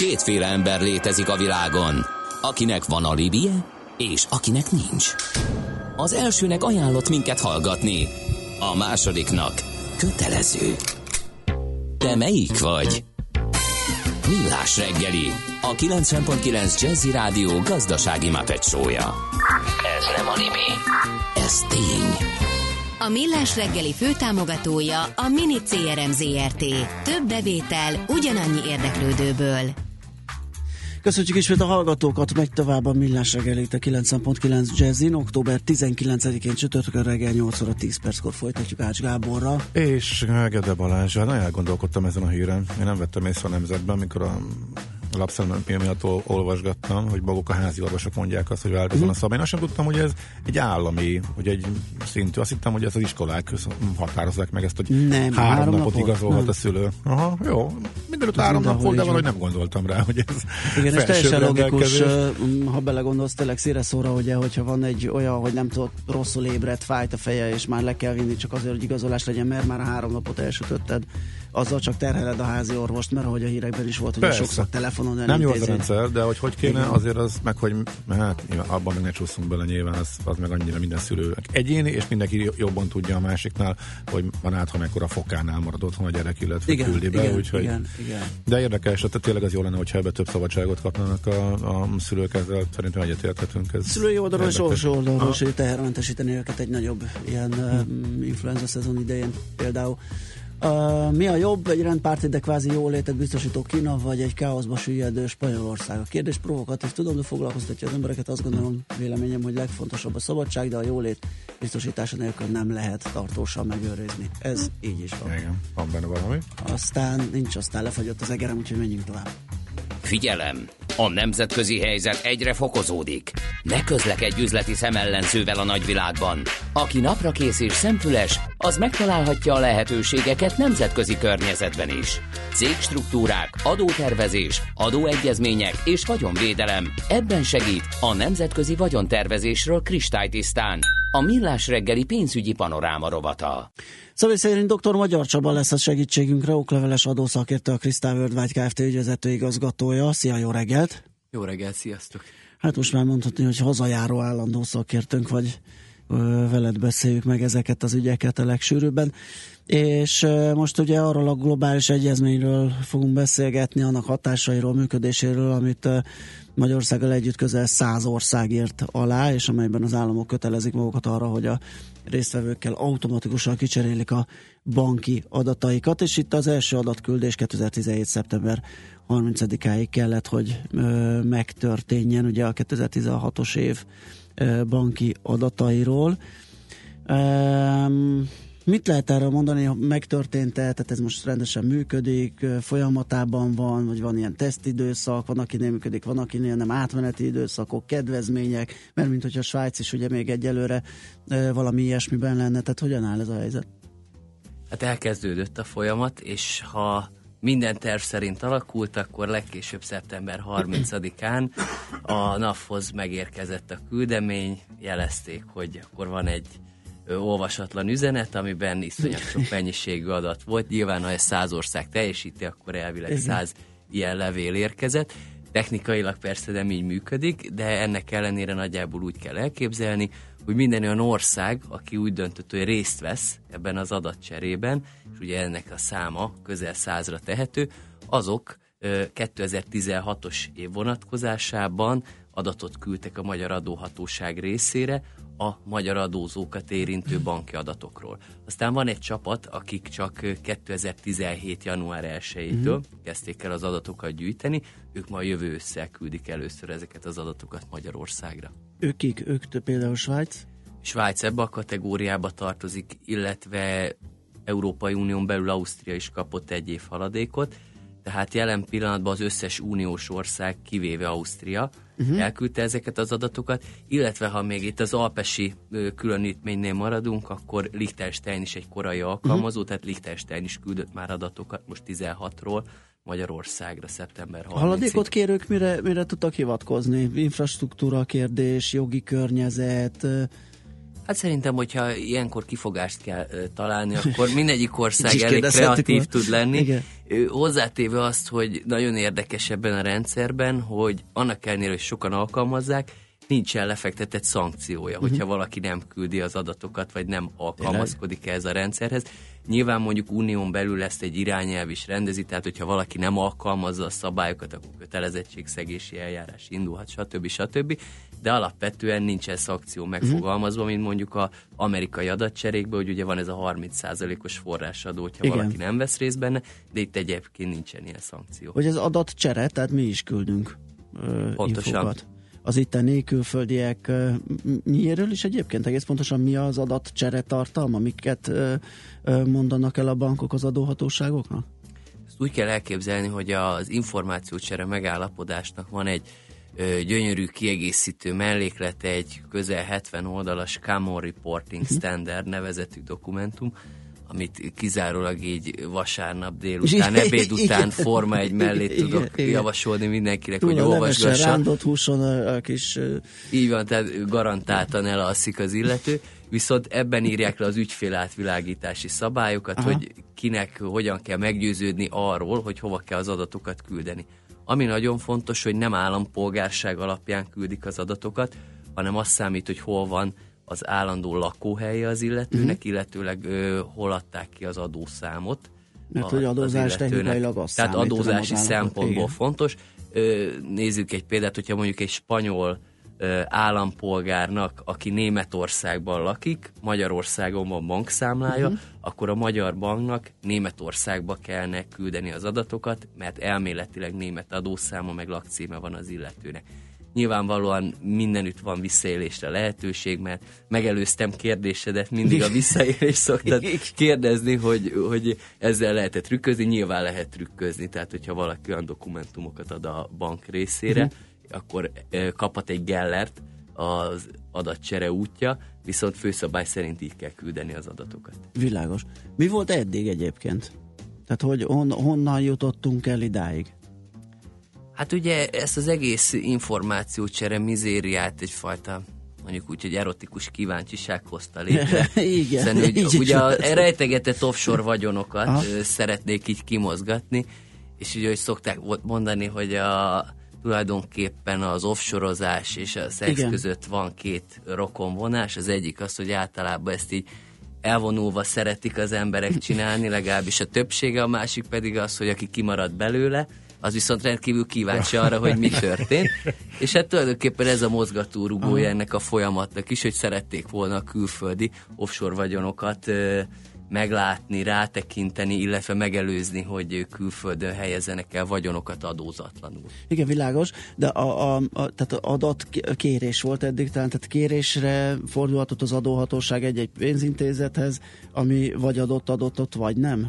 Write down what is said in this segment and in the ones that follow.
Kétféle ember létezik a világon, akinek van alibije, és akinek nincs. Az elsőnek ajánlott minket hallgatni, a másodiknak kötelező. Te melyik vagy? Millás reggeli, a 90.9 Jazzy Rádió gazdasági mapetsója. Ez nem animi, ez tény. A Millás reggeli főtámogatója a Mini CRM Zrt. Több bevétel ugyanannyi érdeklődőből. Köszönjük ismét a hallgatókat, megy tovább a Millás reggelét a 9.9 Jazzin, október 19-én csütörtökön reggel 8 óra 10 perckor folytatjuk Ács Gáborra. És Gede Balázsra, nagyon elgondolkodtam ezen a híren. Én nem vettem észre a nemzetben, amikor a lapszemben miatt olvasgattam, hogy maguk a házi orvosok mondják azt, hogy változon uh-huh. a szabály. Én azt sem tudtam, hogy ez egy állami, hogy egy szintű. Azt hittem, hogy ez az iskolák határozzák meg ezt, hogy nem, három, három napot, napot igazolhat a szülő. Aha, jó. Mindenütt három nap volt, de valahogy nem gondoltam rá, hogy ez Igen, és teljesen logikus, ha belegondolsz tényleg szíre szóra, ugye, hogyha van egy olyan, hogy nem tudod, rosszul ébredt, fájt a feje, és már le kell vinni csak azért, hogy igazolás legyen, mert már három napot elsütötted, azzal csak terheled a házi orvost, mert ahogy a hírekben is volt, hogy Persze. sokszor telefonon Nem jó az a rendszer, de hogy hogy kéne, Igen. azért az meg, hogy hát abban meg ne csúszunk bele nyilván, az, az meg annyira minden szülő egyéni, és mindenki jobban tudja a másiknál, hogy van át, ha mekkora fokánál marad otthon a gyerek, illetve igen, küldi be, igen, úgyhogy, igen, igen. De érdekes, tehát tényleg az jó lenne, hogyha ebbe több szabadságot kapnának a, a szülők, ezzel szerintem egyetérthetünk. Ez Szülői oldalról és orvosi oldalról is tehermentesíteni őket egy nagyobb ilyen hmm. influenza szezon idején például. Uh, mi a jobb, egy rendpárti, de kvázi jólétet biztosító Kína, vagy egy káoszba süllyedő Spanyolország? A kérdés provokatív, tudom, de foglalkoztatja az embereket. Azt gondolom, véleményem, hogy legfontosabb a szabadság, de a jólét biztosítása nélkül nem lehet tartósan megőrizni. Ez így is van. Igen, van benne valami. Aztán nincs, aztán lefagyott az egerem, úgyhogy menjünk tovább. Figyelem! A nemzetközi helyzet egyre fokozódik. Ne közlekedj üzleti szemellenzővel a nagyvilágban. Aki napra kész és szemfüles, az megtalálhatja a lehetőségeket nemzetközi környezetben is. Cégstruktúrák, adótervezés, adóegyezmények és vagyonvédelem. Ebben segít a nemzetközi vagyontervezésről kristálytisztán. A Millás reggeli pénzügyi panoráma rovata. Szabé szerint dr. Magyar Csaba lesz a segítségünkre, okleveles adószakértő, a Krisztál Worldwide Kft. ügyvezető igazgatója. Szia, jó reggelt! Jó reggelt, sziasztok! Hát most már mondhatni, hogy hazajáró állandó szakértőnk vagy, veled beszéljük meg ezeket az ügyeket a legsűrűbben. És most ugye arról a globális egyezményről fogunk beszélgetni, annak hatásairól, működéséről, amit Magyarországgal együtt közel száz ország írt alá, és amelyben az államok kötelezik magukat arra, hogy a résztvevőkkel automatikusan kicserélik a banki adataikat, és itt az első adatküldés 2017. szeptember 30-áig kellett, hogy megtörténjen, ugye a 2016-os év banki adatairól. Mit lehet erről mondani, hogy megtörtént-e, tehát ez most rendesen működik, folyamatában van, vagy van ilyen tesztidőszak, van akinél működik, van akinél nem átmeneti időszakok, kedvezmények, mert mint hogyha a Svájc is ugye még egyelőre valami ilyesmiben lenne, tehát hogyan áll ez a helyzet? Hát elkezdődött a folyamat, és ha minden terv szerint alakult, akkor legkésőbb szeptember 30-án a NAV-hoz megérkezett a küldemény, jelezték, hogy akkor van egy olvasatlan üzenet, amiben iszonyat sok mennyiségű adat volt. Nyilván, ha ez száz ország teljesíti, akkor elvileg száz ilyen levél érkezett. Technikailag persze nem így működik, de ennek ellenére nagyjából úgy kell elképzelni, hogy minden olyan ország, aki úgy döntött, hogy részt vesz ebben az adatcserében, és ugye ennek a száma közel százra tehető, azok 2016-os év vonatkozásában adatot küldtek a Magyar Adóhatóság részére, a magyar adózókat érintő banki adatokról. Aztán van egy csapat, akik csak 2017. január 1-től uh-huh. kezdték el az adatokat gyűjteni, ők ma jövő ősszel küldik először ezeket az adatokat Magyarországra. Ők kik? Ők például Svájc? Svájc ebbe a kategóriába tartozik, illetve Európai Unión belül Ausztria is kapott egy év haladékot, tehát jelen pillanatban az összes uniós ország, kivéve Ausztria, uh-huh. elküldte ezeket az adatokat, illetve ha még itt az alpesi különítménynél maradunk, akkor Liechtenstein is egy korai alkalmazó, uh-huh. tehát Liechtenstein is küldött már adatokat most 16-ról, Magyarországra szeptember 30 Haladékot kérők mire, mire tudtak hivatkozni? Infrastruktúra kérdés, jogi környezet, Hát szerintem, hogyha ilyenkor kifogást kell találni, akkor mindegyik ország elég kreatív tud lenni. Igen. Hozzátéve azt, hogy nagyon érdekes ebben a rendszerben, hogy annak ellenére, hogy sokan alkalmazzák, nincsen lefektetett szankciója, uh-huh. hogyha valaki nem küldi az adatokat, vagy nem alkalmazkodik ez a rendszerhez. Nyilván mondjuk unión belül ezt egy irányelv is rendezi, tehát hogyha valaki nem alkalmazza a szabályokat, akkor kötelezettségszegési eljárás indulhat, stb. stb. De alapvetően nincsen szakció megfogalmazva, mint mondjuk a amerikai adatcserékben, hogy ugye van ez a 30%-os forrásadó, hogyha Igen. valaki nem vesz részt benne, de itt egyébként nincsen ilyen szankció. Hogy az adatcsere, tehát mi is küldünk ö, Pontosan. Infokat az itteni külföldiek miéről is egyébként egész pontosan mi az adatcsere tartalma, amiket mondanak el a bankok az adóhatóságoknak? Ezt úgy kell elképzelni, hogy az információcsere megállapodásnak van egy gyönyörű kiegészítő melléklete, egy közel 70 oldalas Common Reporting mhm. Standard nevezetű dokumentum, amit kizárólag így vasárnap délután, ebéd után forma egy mellé tudok igen, javasolni mindenkinek, Túl hogy olvasgassa. Rándott húson a kis... Így van, tehát garantáltan elalszik az illető, viszont ebben írják le az ügyfél átvilágítási szabályokat, Aha. hogy kinek hogyan kell meggyőződni arról, hogy hova kell az adatokat küldeni. Ami nagyon fontos, hogy nem állampolgárság alapján küldik az adatokat, hanem azt számít, hogy hol van az állandó lakóhelye az illetőnek, uh-huh. illetőleg ö, hol adták ki az adószámot. Mert a, hogy adózás technikailag azt Tehát adózási szempontból igen. fontos. Ö, nézzük egy példát, hogyha mondjuk egy spanyol ö, állampolgárnak, aki Németországban lakik, Magyarországon van bankszámlája, uh-huh. akkor a magyar banknak Németországba kellene küldeni az adatokat, mert elméletileg német adószáma meg lakcíme van az illetőnek. Nyilvánvalóan mindenütt van visszaélésre lehetőség, mert megelőztem kérdésedet, mindig a visszaélés szoktad kérdezni, hogy, hogy ezzel lehetett trükközni, nyilván lehet trükközni, tehát hogyha valaki olyan dokumentumokat ad a bank részére, uh-huh. akkor kaphat egy gellert az adatcsere útja, viszont főszabály szerint így kell küldeni az adatokat. Világos. Mi volt eddig egyébként? Tehát hogy on, honnan jutottunk el idáig? Hát ugye ezt az egész információcsere mizériát egyfajta mondjuk úgy, hogy erotikus kíváncsiság hozta létre. Igen. Hiszen, hogy, így ugye a rejtegetett offshore vagyonokat Aha. szeretnék így kimozgatni, és ugye, hogy szokták mondani, hogy a tulajdonképpen az offshorozás és a szex Igen. között van két rokonvonás. Az egyik az, hogy általában ezt így elvonulva szeretik az emberek csinálni, legalábbis a többsége, a másik pedig az, hogy aki kimarad belőle, az viszont rendkívül kíváncsi arra, hogy mi történt. És hát tulajdonképpen ez a mozgatórugója ennek a folyamatnak is, hogy szerették volna a külföldi offshore vagyonokat meglátni, rátekinteni, illetve megelőzni, hogy külföldön helyezenek el vagyonokat adózatlanul. Igen, világos, de a, a, a, tehát adatkérés volt eddig, tehát kérésre fordulhatott az adóhatóság egy-egy pénzintézethez, ami vagy adott adottot, vagy nem?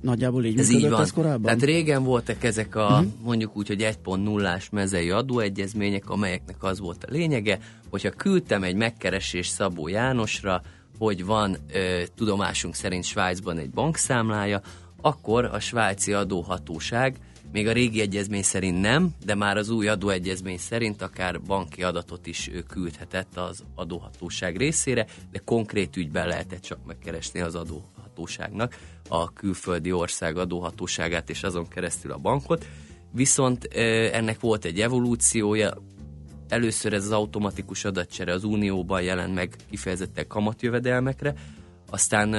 Nagyjából így ez így van. ez korábban? Tehát régen voltak ezek a uh-huh. mondjuk úgy, hogy 1.0-ás mezei adóegyezmények, amelyeknek az volt a lényege, hogyha küldtem egy megkeresés Szabó Jánosra, hogy van ö, tudomásunk szerint Svájcban egy bankszámlája, akkor a svájci adóhatóság még a régi egyezmény szerint nem, de már az új adóegyezmény szerint akár banki adatot is küldhetett az adóhatóság részére, de konkrét ügyben lehetett csak megkeresni az adóhatóságnak a külföldi ország adóhatóságát és azon keresztül a bankot. Viszont ennek volt egy evolúciója, először ez az automatikus adatcsere az Unióban jelent meg kifejezetten kamatjövedelmekre, aztán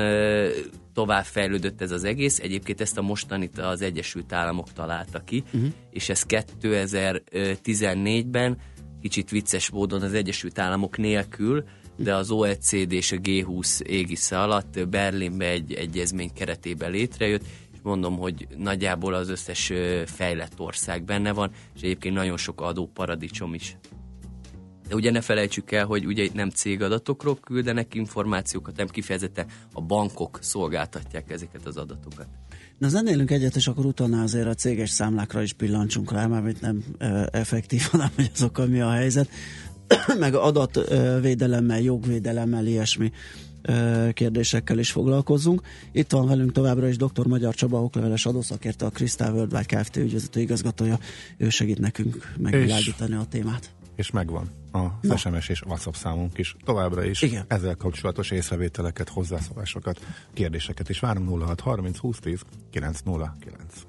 tovább fejlődött ez az egész. Egyébként ezt a mostanit az Egyesült Államok találta ki, uh-huh. és ez 2014-ben kicsit vicces módon az Egyesült Államok nélkül, de az OECD és a G20 égisze alatt Berlinbe egy egyezmény keretében létrejött, és mondom, hogy nagyjából az összes fejlett ország benne van, és egyébként nagyon sok adóparadicsom is. De ugye ne felejtsük el, hogy ugye nem cégadatokról küldenek információkat, nem kifejezetten a bankok szolgáltatják ezeket az adatokat. Na zenélünk egyet, és akkor utána azért a céges számlákra is pillancsunk rá, mert nem e, effektív, hanem hogy azokkal mi a helyzet, meg adatvédelemmel, jogvédelemmel, ilyesmi kérdésekkel is foglalkozunk. Itt van velünk továbbra is dr. Magyar Csaba, okleveles adószakértő, a Crystal Worldwide Kft. ügyvezető igazgatója. Ő segít nekünk megvilágítani a témát és megvan a no. SMS és WhatsApp számunk is. Továbbra is Igen. ezzel kapcsolatos észrevételeket, hozzászólásokat, kérdéseket is várunk 06 30 20 10 909.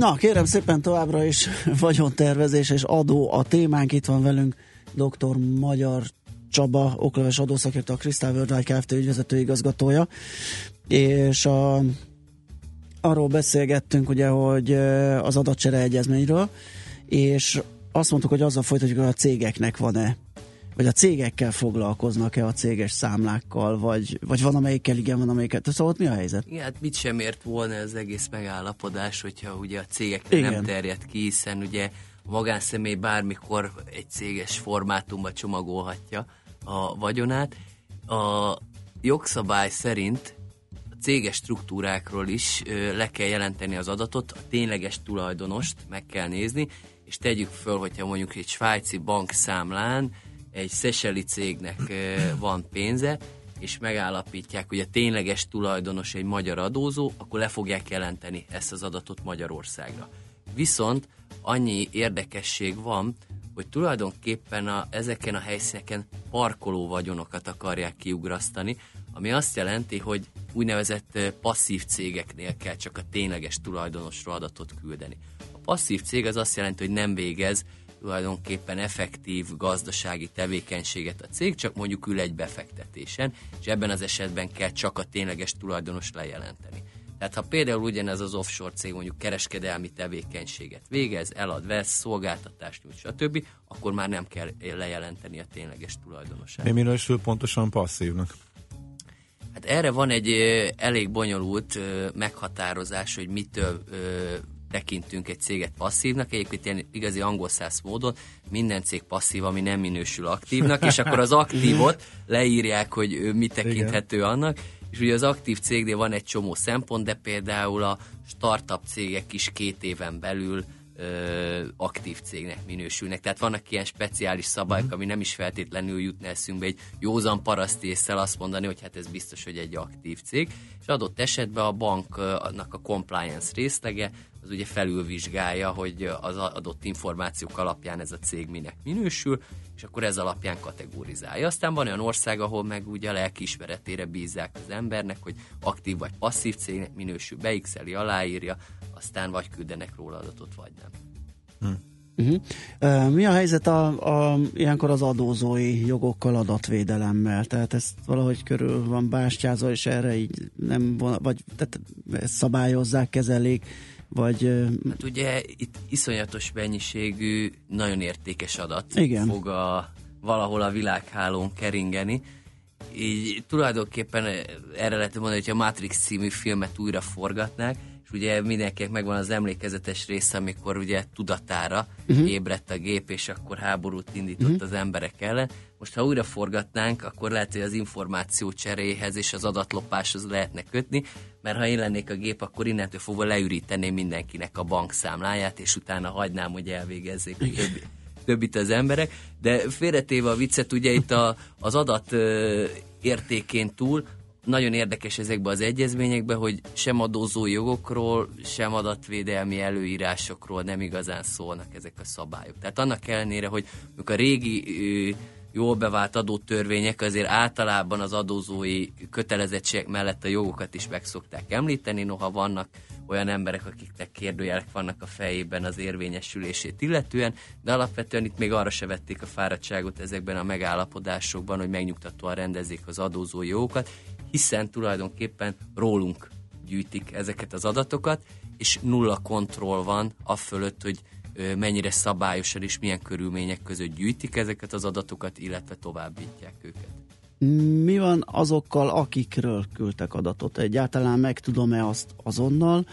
Na, kérem szépen továbbra is vagyontervezés és adó a témánk. Itt van velünk dr. Magyar Csaba, okleves adószakértő, a Crystal Worldwide Kft. ügyvezető igazgatója, és a, arról beszélgettünk ugye, hogy az adatcsere egyezményről, és azt mondtuk, hogy azzal folytatjuk, hogy a cégeknek van-e vagy a cégekkel foglalkoznak-e a céges számlákkal, vagy, vagy van amelyikkel igen, van amelyikkel. Szóval ott mi a helyzet? Igen, hát mit sem ért volna ez egész megállapodás, hogyha ugye a cégekre igen. nem terjed ki, hiszen ugye a magánszemély bármikor egy céges formátumba csomagolhatja a vagyonát. A jogszabály szerint a céges struktúrákról is le kell jelenteni az adatot, a tényleges tulajdonost meg kell nézni, és tegyük föl, hogyha mondjuk egy svájci bank számlán egy szeseli cégnek van pénze, és megállapítják, hogy a tényleges tulajdonos egy magyar adózó, akkor le fogják jelenteni ezt az adatot Magyarországra. Viszont annyi érdekesség van, hogy tulajdonképpen a, ezeken a helyszíneken parkoló vagyonokat akarják kiugrasztani, ami azt jelenti, hogy úgynevezett passzív cégeknél kell csak a tényleges tulajdonosról adatot küldeni. A passzív cég az azt jelenti, hogy nem végez tulajdonképpen effektív gazdasági tevékenységet a cég, csak mondjuk ül egy befektetésen, és ebben az esetben kell csak a tényleges tulajdonos lejelenteni. Tehát ha például ugyanez az offshore cég mondjuk kereskedelmi tevékenységet végez, elad, vesz, szolgáltatást nyújt, stb., akkor már nem kell lejelenteni a tényleges tulajdonosát. Mi minősül pontosan passzívnak? Hát erre van egy elég bonyolult meghatározás, hogy mitől tekintünk egy céget passzívnak, egyébként ilyen igazi angol száz módon minden cég passzív, ami nem minősül aktívnak, és akkor az aktívot leírják, hogy mi tekinthető Igen. annak, és ugye az aktív cégnél van egy csomó szempont, de például a startup cégek is két éven belül ö, aktív cégnek minősülnek. Tehát vannak ilyen speciális szabályok, mm. ami nem is feltétlenül jutna eszünkbe egy józan paraszti észsel azt mondani, hogy hát ez biztos, hogy egy aktív cég. És adott esetben a banknak a compliance részlege az ugye felülvizsgálja, hogy az adott információk alapján ez a cég minek minősül, és akkor ez alapján kategorizálja. Aztán van olyan ország, ahol meg ugye a lelkiismeretére bízzák az embernek, hogy aktív vagy passzív cégnek minősül, beixeli, aláírja, aztán vagy küldenek róla adatot, vagy nem. Hm. Uh-huh. Mi a helyzet a, a, ilyenkor az adózói jogokkal, adatvédelemmel? Tehát ezt valahogy körül van bástyázva, és erre így nem, vagy tehát ezt szabályozzák, kezelik, vagy... Hát ugye itt iszonyatos mennyiségű, nagyon értékes adat Igen. fog a, valahol a világhálón keringeni, így tulajdonképpen erre lehet mondani, hogy a Matrix című filmet újra forgatnák, és ugye mindenkinek megvan az emlékezetes része, amikor ugye tudatára uh-huh. ébredt a gép, és akkor háborút indított uh-huh. az emberek ellen. Most ha újra forgatnánk, akkor lehet, hogy az információ cseréhez és az adatlopáshoz lehetne kötni, mert ha én lennék a gép, akkor innentől fogva leüríteném mindenkinek a bankszámláját, és utána hagynám, hogy elvégezzék a többi, többit az emberek. De félretéve a viccet, ugye itt a, az adat ö, értékén túl nagyon érdekes ezekben az egyezményekben, hogy sem adózó jogokról, sem adatvédelmi előírásokról nem igazán szólnak ezek a szabályok. Tehát annak ellenére, hogy a régi jól bevált adótörvények azért általában az adózói kötelezettségek mellett a jogokat is meg szokták említeni, noha vannak olyan emberek, akiknek kérdőjelek vannak a fejében az érvényesülését illetően, de alapvetően itt még arra se vették a fáradtságot ezekben a megállapodásokban, hogy megnyugtatóan rendezzék az adózói jogokat, hiszen tulajdonképpen rólunk gyűjtik ezeket az adatokat, és nulla kontroll van a fölött, hogy mennyire szabályosan és milyen körülmények között gyűjtik ezeket az adatokat, illetve továbbítják őket. Mi van azokkal, akikről küldtek adatot? Egyáltalán meg tudom-e azt azonnal,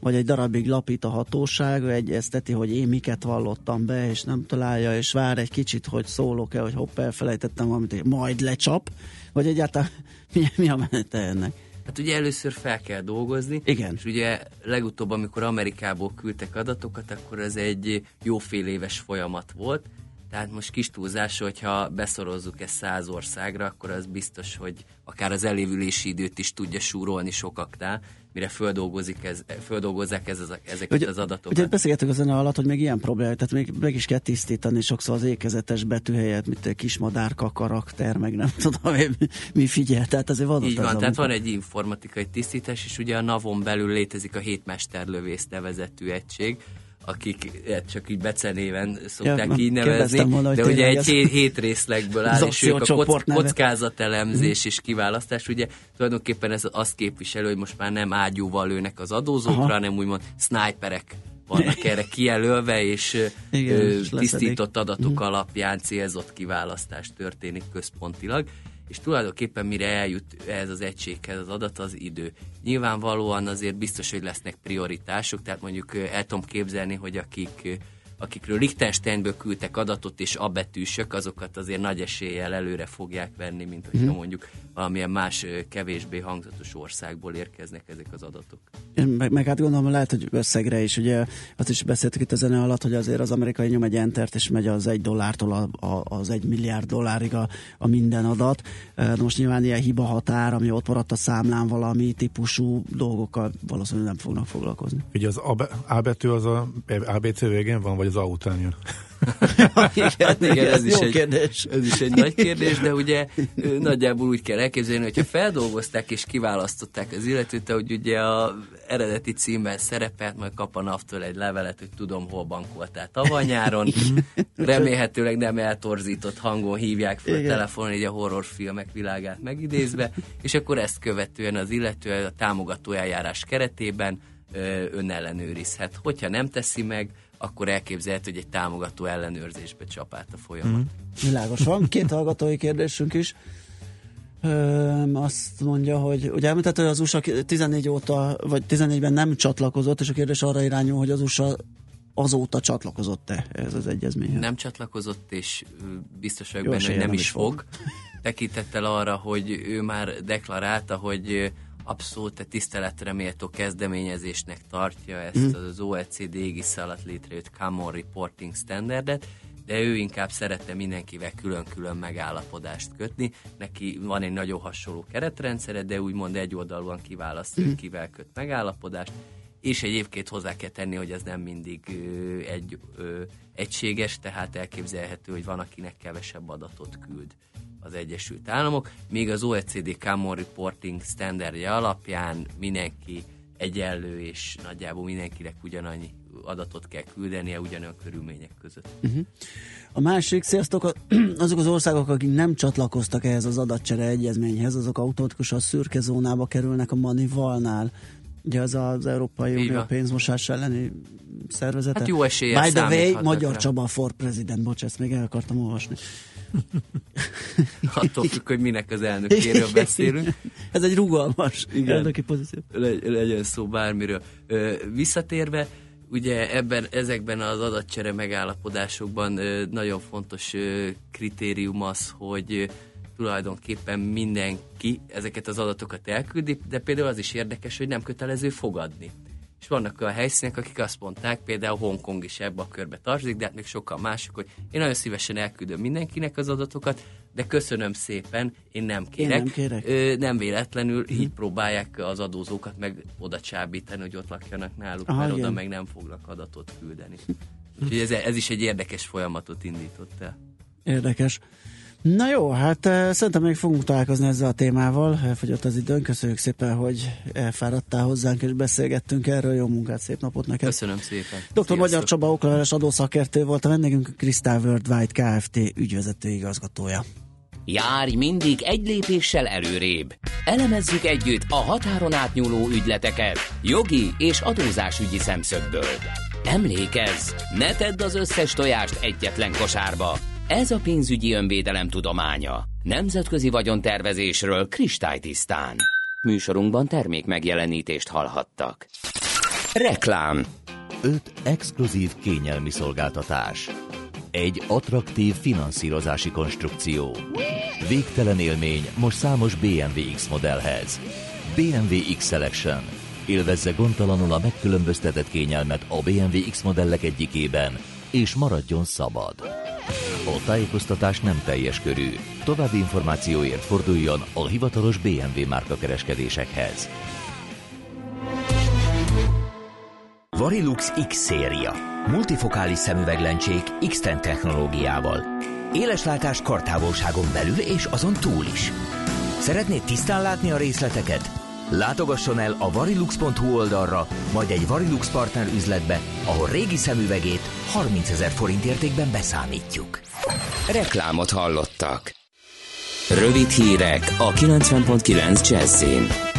vagy egy darabig lapít a hatóság, egyezteti, hogy én miket vallottam be, és nem találja, és vár egy kicsit, hogy szólok-e, hogy hopp, elfelejtettem valamit, majd lecsap, vagy egyáltalán mi, mi a menete ennek? Hát ugye először fel kell dolgozni. Igen. És ugye legutóbb, amikor Amerikából küldtek adatokat, akkor ez egy jó fél éves folyamat volt. Tehát most kis túlzás, hogyha beszorozzuk ezt száz országra, akkor az biztos, hogy akár az elévülési időt is tudja súrolni sokaknál, mire földolgozik ez, földolgozzák ez, az, ezeket ugye, az adatokat. Ugye beszélgetünk a zene alatt, hogy még ilyen probléma, tehát még meg is kell tisztítani sokszor az ékezetes betű helyett, mint egy kismadárka karakter, meg nem tudom, mi, mi figyel, tehát azért van Így van, tehát van egy informatikai tisztítás, és ugye a NAV-on belül létezik a hétmesterlövész nevezetű egység, akik hát csak így becenéven szokták ja, így nevezni, volna, de ugye egy hét, hét részlegből áll, és ők a kock, kockázatelemzés és kiválasztás, ugye tulajdonképpen ez azt képviselő, hogy most már nem ágyúval lőnek az adózókra, Aha. hanem úgymond sniperek vannak erre kijelölve, és Igen, ö, tisztított adatok mm. alapján célzott kiválasztás történik központilag és tulajdonképpen mire eljut ez az egységhez az adat, az idő. Nyilvánvalóan azért biztos, hogy lesznek prioritások, tehát mondjuk el tudom képzelni, hogy akik akikről Liechtensteinből küldtek adatot, és abetűsök, azokat azért nagy eséllyel előre fogják venni, mint hogyha mm. mondjuk valamilyen más kevésbé hangzatos országból érkeznek ezek az adatok. Meg, meg hát gondolom, lehet, hogy összegre is, ugye azt is beszéltük itt a zene alatt, hogy azért az amerikai nyom egy entert, és megy az egy dollártól a, a, az egy milliárd dollárig a, a minden adat. Most nyilván ilyen hiba határ, ami ott maradt a számlán valami típusú dolgokkal valószínűleg nem fognak foglalkozni. Ugye az A betű az a ABC végén van, vagy az A után jön? igen, igen, ez, is egy, kérdés. ez is egy nagy kérdés, de ugye nagyjából úgy kell elképzelni, hogyha feldolgozták és kiválasztották az illetőt, hogy ugye a eredeti címben szerepelt, majd kap a NAV-től egy levelet, hogy tudom, hol bankoltál tavaly nyáron. Remélhetőleg nem eltorzított hangon hívják fel a telefonon, így a horrorfilmek világát megidézve, és akkor ezt követően az illető a támogató eljárás keretében önellenőrizhet. Hogyha nem teszi meg, akkor elképzelhető, hogy egy támogató ellenőrzésbe csapát a folyamat. Mm. Világos van. Két hallgatói kérdésünk is. Ö, azt mondja, hogy ugye említett, hogy az USA 14 óta, vagy 14-ben nem csatlakozott, és a kérdés arra irányul, hogy az USA azóta csatlakozott-e ez az egyezményhez? Nem csatlakozott, és biztos vagyok benne, hogy nem, nem is fog. fog. Tekintettel arra, hogy ő már deklarálta, hogy abszolút tiszteletre méltó kezdeményezésnek tartja ezt mm. az OECD égisze alatt létrejött Common Reporting Standardet, de ő inkább szerette mindenkivel külön-külön megállapodást kötni. Neki van egy nagyon hasonló keretrendszere, de úgymond egy oldalúan kiválaszt, mm. kivel köt megállapodást, és egyébként hozzá kell tenni, hogy ez nem mindig ö, egy ö, egységes, tehát elképzelhető, hogy van, akinek kevesebb adatot küld az Egyesült Államok, míg az OECD Common Reporting standardja alapján mindenki egyenlő, és nagyjából mindenkinek ugyanannyi adatot kell küldenie ugyanolyan körülmények között. Uh-huh. A másik, sziasztok, azok az országok, akik nem csatlakoztak ehhez az adatcsere egyezményhez, azok automatikusan a szürke zónába kerülnek a Manivalnál. Ugye az az Európai Unió pénzmosás elleni szervezete. Hát jó esélye By the way, Magyar Csaba for President, bocs, ezt még el akartam olvasni. Attól függ, hogy minek az elnökéről beszélünk. Ez egy rugalmas Igen. elnöki pozíció. Le, legyen szó bármiről. Visszatérve, ugye ebben, ezekben az adatcsere megállapodásokban nagyon fontos kritérium az, hogy tulajdonképpen mindenki ezeket az adatokat elküldi, de például az is érdekes, hogy nem kötelező fogadni és vannak olyan helyszínek, akik azt mondták, például Hongkong is ebbe a körbe tartozik, de hát még sokkal mások, hogy én nagyon szívesen elküldöm mindenkinek az adatokat, de köszönöm szépen, én nem kérek. Én nem, kérek. Ö, nem véletlenül hmm. így próbálják az adózókat meg oda csábítani, hogy ott lakjanak náluk, Aha, mert igen. oda meg nem fognak adatot küldeni. Úgyhogy ez, ez is egy érdekes folyamatot indított el. Érdekes. Na jó, hát uh, szerintem még fogunk találkozni ezzel a témával. Elfogyott az időn. Köszönjük szépen, hogy elfáradtál hozzánk és beszélgettünk erről. Jó munkát, szép napot neked. Köszönöm szépen. Dr. Magyar Csaba okleveles adószakértő volt a vendégünk, a Crystal Worldwide Kft. ügyvezető igazgatója. Járj mindig egy lépéssel előrébb. Elemezzük együtt a határon átnyúló ügyleteket jogi és adózásügyi szemszögből. Emlékezz, ne tedd az összes tojást egyetlen kosárba, ez a pénzügyi önvédelem tudománya. Nemzetközi vagyontervezésről kristálytisztán. Műsorunkban termék megjelenítést hallhattak. Reklám 5 exkluzív kényelmi szolgáltatás. Egy attraktív finanszírozási konstrukció. Végtelen élmény most számos BMW X modellhez. BMW X Selection. Élvezze gondtalanul a megkülönböztetett kényelmet a BMW X modellek egyikében, és maradjon szabad. A tájékoztatás nem teljes körű. További információért forduljon a hivatalos BMW márka kereskedésekhez. Varilux X széria. Multifokális szemüveglencsék X-Ten technológiával. Éleslátás kartávolságon belül és azon túl is. Szeretnéd tisztán látni a részleteket? Látogasson el a varilux.hu oldalra, vagy egy Varilux partner üzletbe, ahol régi szemüvegét 30 ezer forint értékben beszámítjuk. Reklámot hallottak. Rövid hírek a 90.9 Jazzin.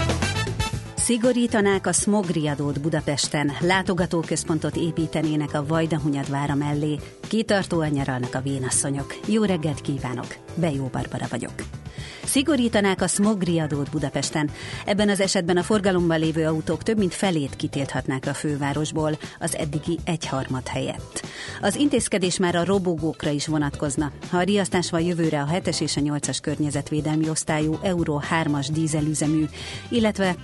Szigorítanák a smogriadót Budapesten, látogatóközpontot építenének a Vajdahunyadvára mellé, kitartóan nyaralnak a vénasszonyok. Jó reggelt kívánok! Bejó Barbara vagyok. Szigorítanák a smogriadót Budapesten. Ebben az esetben a forgalomban lévő autók több mint felét kitilthatnák a fővárosból, az eddigi egyharmad helyett. Az intézkedés már a robogókra is vonatkozna. Ha a riasztás van jövőre a 7-es és a 8-as környezetvédelmi osztályú Euro 3-as dízelüzemű, illetve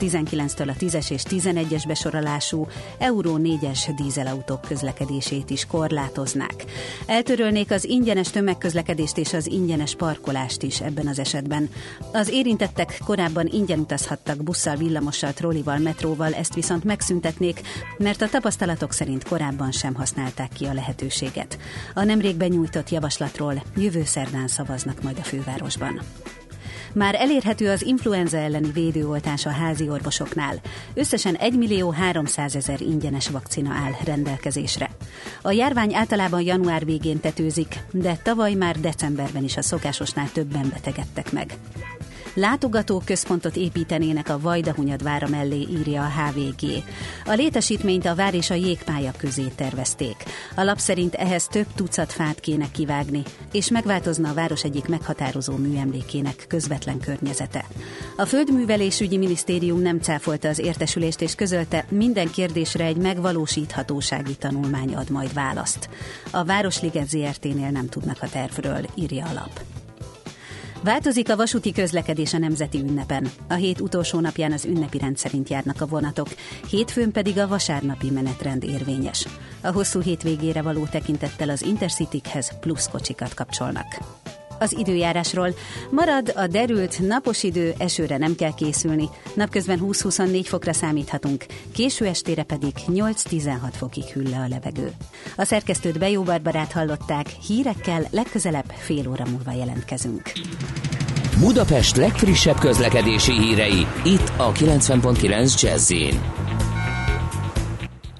2019-től a 10-es és 11-es besorolású Euro 4-es dízelautók közlekedését is korlátoznák. Eltörölnék az ingyenes tömegközlekedést és az ingyenes parkolást is ebben az esetben. Az érintettek korábban ingyen utazhattak busszal, villamossal, trollival, metróval, ezt viszont megszüntetnék, mert a tapasztalatok szerint korábban sem használták ki a lehetőséget. A nemrég benyújtott javaslatról jövő szerdán szavaznak majd a fővárosban. Már elérhető az influenza elleni védőoltás a házi orvosoknál. Összesen 1 millió 300 ezer ingyenes vakcina áll rendelkezésre. A járvány általában január végén tetőzik, de tavaly már decemberben is a szokásosnál többen betegedtek meg. Látogatóközpontot építenének a Vajdahunyad vára mellé, írja a HVG. A létesítményt a vár és a jégpálya közé tervezték. A lap szerint ehhez több tucat fát kéne kivágni, és megváltozna a város egyik meghatározó műemlékének közvetlen környezete. A Földművelésügyi Minisztérium nem cáfolta az értesülést, és közölte, minden kérdésre egy megvalósíthatósági tanulmány ad majd választ. A Városliget ZRT-nél nem tudnak a tervről, írja a lap. Változik a vasúti közlekedés a nemzeti ünnepen. A hét utolsó napján az ünnepi rend szerint járnak a vonatok, hétfőn pedig a vasárnapi menetrend érvényes. A hosszú hétvégére való tekintettel az Intercity-hez plusz kocsikat kapcsolnak. Az időjárásról marad a derült napos idő, esőre nem kell készülni. Napközben 20-24 fokra számíthatunk, késő estére pedig 8-16 fokig hűl le a levegő. A szerkesztőt Bejó Barbarát hallották, hírekkel legközelebb fél óra múlva jelentkezünk. Budapest legfrissebb közlekedési hírei, itt a 90.9 jazz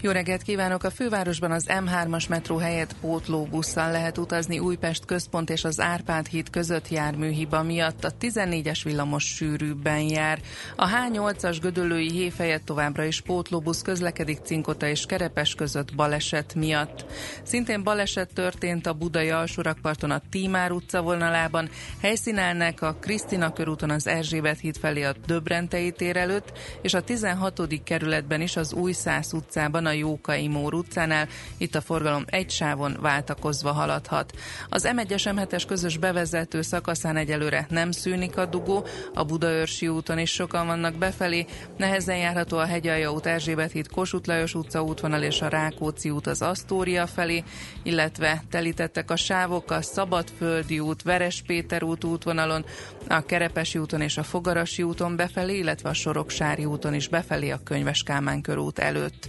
jó reggelt kívánok! A fővárosban az M3-as metró helyett pótlóbusszal lehet utazni Újpest központ és az Árpád híd között járműhiba miatt. A 14-es villamos sűrűbben jár. A H8-as Gödöllői hév helyett továbbra is pótlóbusz közlekedik Cinkota és Kerepes között baleset miatt. Szintén baleset történt a Budai alsórakparton a Tímár utca vonalában. Helyszínelnek a Krisztina körúton az Erzsébet híd felé a Döbrentei tér előtt, és a 16. kerületben is az Új Szász utcában a Jókai Mór utcánál. Itt a forgalom egy sávon váltakozva haladhat. Az M1-es M7-es közös bevezető szakaszán egyelőre nem szűnik a dugó, a Budaörsi úton is sokan vannak befelé, nehezen járható a Hegyalja út, Erzsébet híd, Kossuth Lajos utca útvonal és a Rákóczi út az Asztória felé, illetve telítettek a sávok a Szabadföldi út, Veres Péter út útvonalon, a Kerepesi úton és a Fogarasi úton befelé, illetve a Soroksári úton is befelé a Könyves Kálmán körút előtt.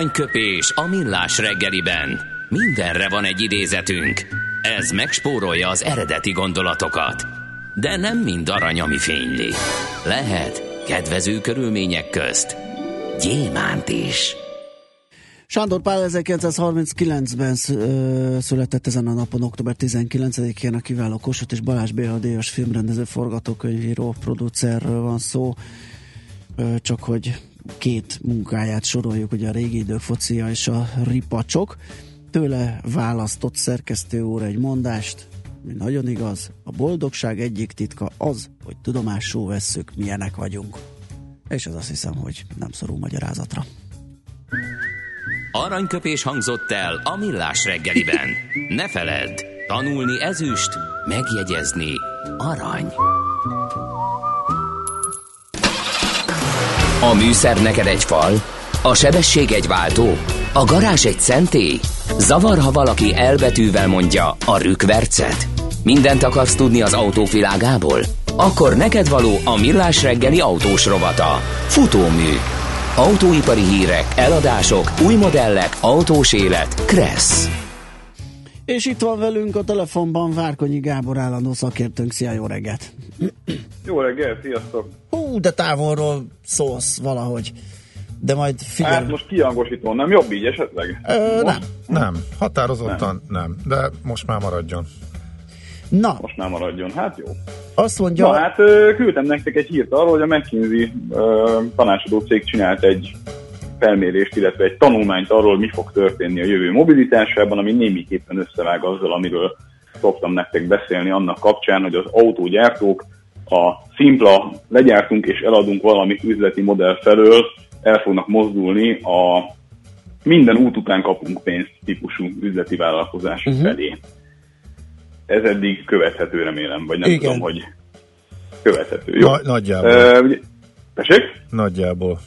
Aranyköpés a millás reggeliben. Mindenre van egy idézetünk. Ez megspórolja az eredeti gondolatokat. De nem mind arany, ami fényli. Lehet kedvező körülmények közt gyémánt is. Sándor Pál 1939-ben született ezen a napon, október 19-én a kiváló Kossuth és Balázs Díjas filmrendező, forgatókönyvíró, producerről van szó, csak hogy két munkáját soroljuk, ugye a régi idők focia és a ripacsok. Tőle választott szerkesztő úr egy mondást, mi nagyon igaz, a boldogság egyik titka az, hogy tudomásul vesszük, milyenek vagyunk. És ez azt hiszem, hogy nem szorul magyarázatra. Aranyköpés hangzott el a millás reggeliben. Ne feledd, tanulni ezüst, megjegyezni arany. A műszer neked egy fal, a sebesség egy váltó, a garázs egy szentély. Zavar, ha valaki elbetűvel mondja a rükvercet. Mindent akarsz tudni az autóvilágából? Akkor neked való a millás reggeli autós rovata. Futómű. Autóipari hírek, eladások, új modellek, autós élet. Kressz. És itt van velünk a telefonban Várkonyi Gábor állandó szakértőnk. Szia, jó reggelt! Jó reggelt, sziasztok! Hú, de távolról szólsz valahogy. De majd figyelj. Hát most kiangosítom, nem jobb így esetleg? Ö, nem. Nem, határozottan nem. nem, de most már maradjon. Na. Most már maradjon, hát jó. Azt mondja... Na hát küldtem nektek egy hírt arról, hogy a McKinsey tanácsadó cég csinált egy felmérést, illetve egy tanulmányt arról, mi fog történni a jövő mobilitásában, ami némiképpen összevág azzal, amiről szoktam nektek beszélni annak kapcsán, hogy az autógyártók a szimpla legyártunk és eladunk valamit üzleti modell felől el fognak mozdulni a minden út után kapunk pénzt típusú üzleti vállalkozás uh-huh. felé. Ez eddig követhető, remélem, vagy nem Igen. tudom, hogy követhető. Jó? Na, nagyjából. Uh, ugye, tessék? Nagyjából.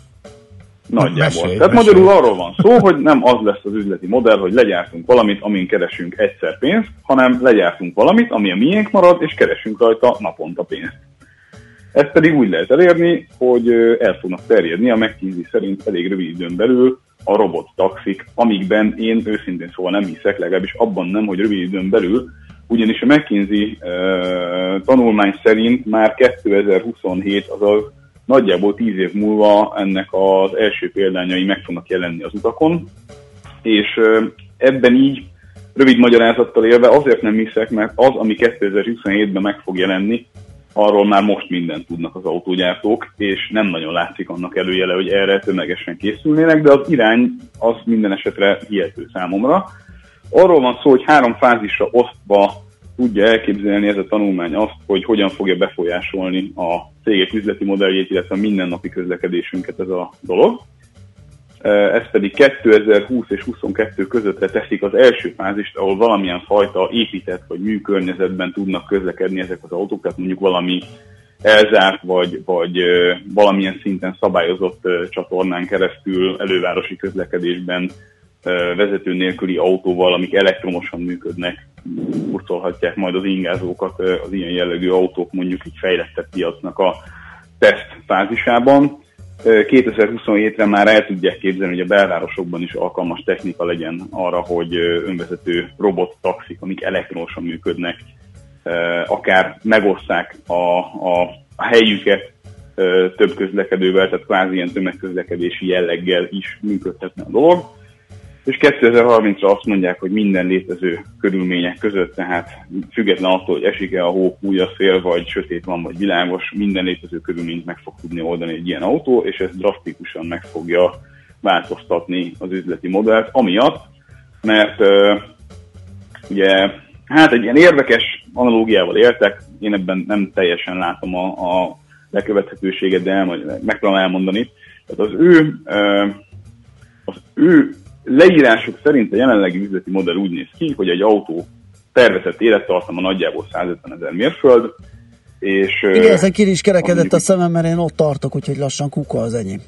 Nagyjából. Mesélj, Tehát mesélj. magyarul arról van szó, hogy nem az lesz az üzleti modell, hogy legyártunk valamit, amin keresünk egyszer pénzt, hanem legyártunk valamit, ami a miénk marad, és keresünk rajta naponta pénzt. Ezt pedig úgy lehet elérni, hogy el fognak terjedni a McKinsey szerint elég rövid időn belül a robot taxik, amikben én őszintén szóval nem hiszek, legalábbis abban nem, hogy rövid időn belül, ugyanis a McKinsey uh, tanulmány szerint már 2027, azaz nagyjából 10 év múlva ennek az első példányai meg fognak jelenni az utakon, és ebben így rövid magyarázattal élve azért nem hiszek, mert az, ami 2027-ben meg fog jelenni, arról már most mindent tudnak az autógyártók, és nem nagyon látszik annak előjele, hogy erre tömegesen készülnének, de az irány az minden esetre hihető számomra. Arról van szó, hogy három fázisra osztva tudja elképzelni ez a tanulmány azt, hogy hogyan fogja befolyásolni a cégek üzleti modelljét, illetve a mindennapi közlekedésünket ez a dolog. Ez pedig 2020 és 2022 közöttre teszik az első fázist, ahol valamilyen fajta épített vagy műkörnyezetben tudnak közlekedni ezek az autók, tehát mondjuk valami elzárt vagy, vagy valamilyen szinten szabályozott csatornán keresztül elővárosi közlekedésben vezető nélküli autóval, amik elektromosan működnek, hurcolhatják majd az ingázókat az ilyen jellegű autók mondjuk egy fejlettebb piacnak a teszt fázisában. 2027-re már el tudják képzelni, hogy a belvárosokban is alkalmas technika legyen arra, hogy önvezető robot taxik, amik elektromosan működnek, akár megoszták a, a, a helyüket több közlekedővel, tehát kvázi ilyen tömegközlekedési jelleggel is működhetne a dolog és 2030-ra azt mondják, hogy minden létező körülmények között, tehát független attól, hogy esik-e a hó, fúj a szél, vagy sötét van, vagy világos, minden létező körülményt meg fog tudni oldani egy ilyen autó, és ez drasztikusan meg fogja változtatni az üzleti modellt, amiatt, mert uh, ugye, hát egy ilyen érdekes analógiával éltek, én ebben nem teljesen látom a, a lekövethetőséget, de el, megpróbálom elmondani. Tehát az ő, uh, az ő leírások szerint a jelenlegi üzleti modell úgy néz ki, hogy egy autó tervezett élettartama nagyjából 150 ezer mérföld, és... Igen, ezen ki is kerekedett a szemem, mert én ott tartok, úgyhogy lassan kuka az enyém.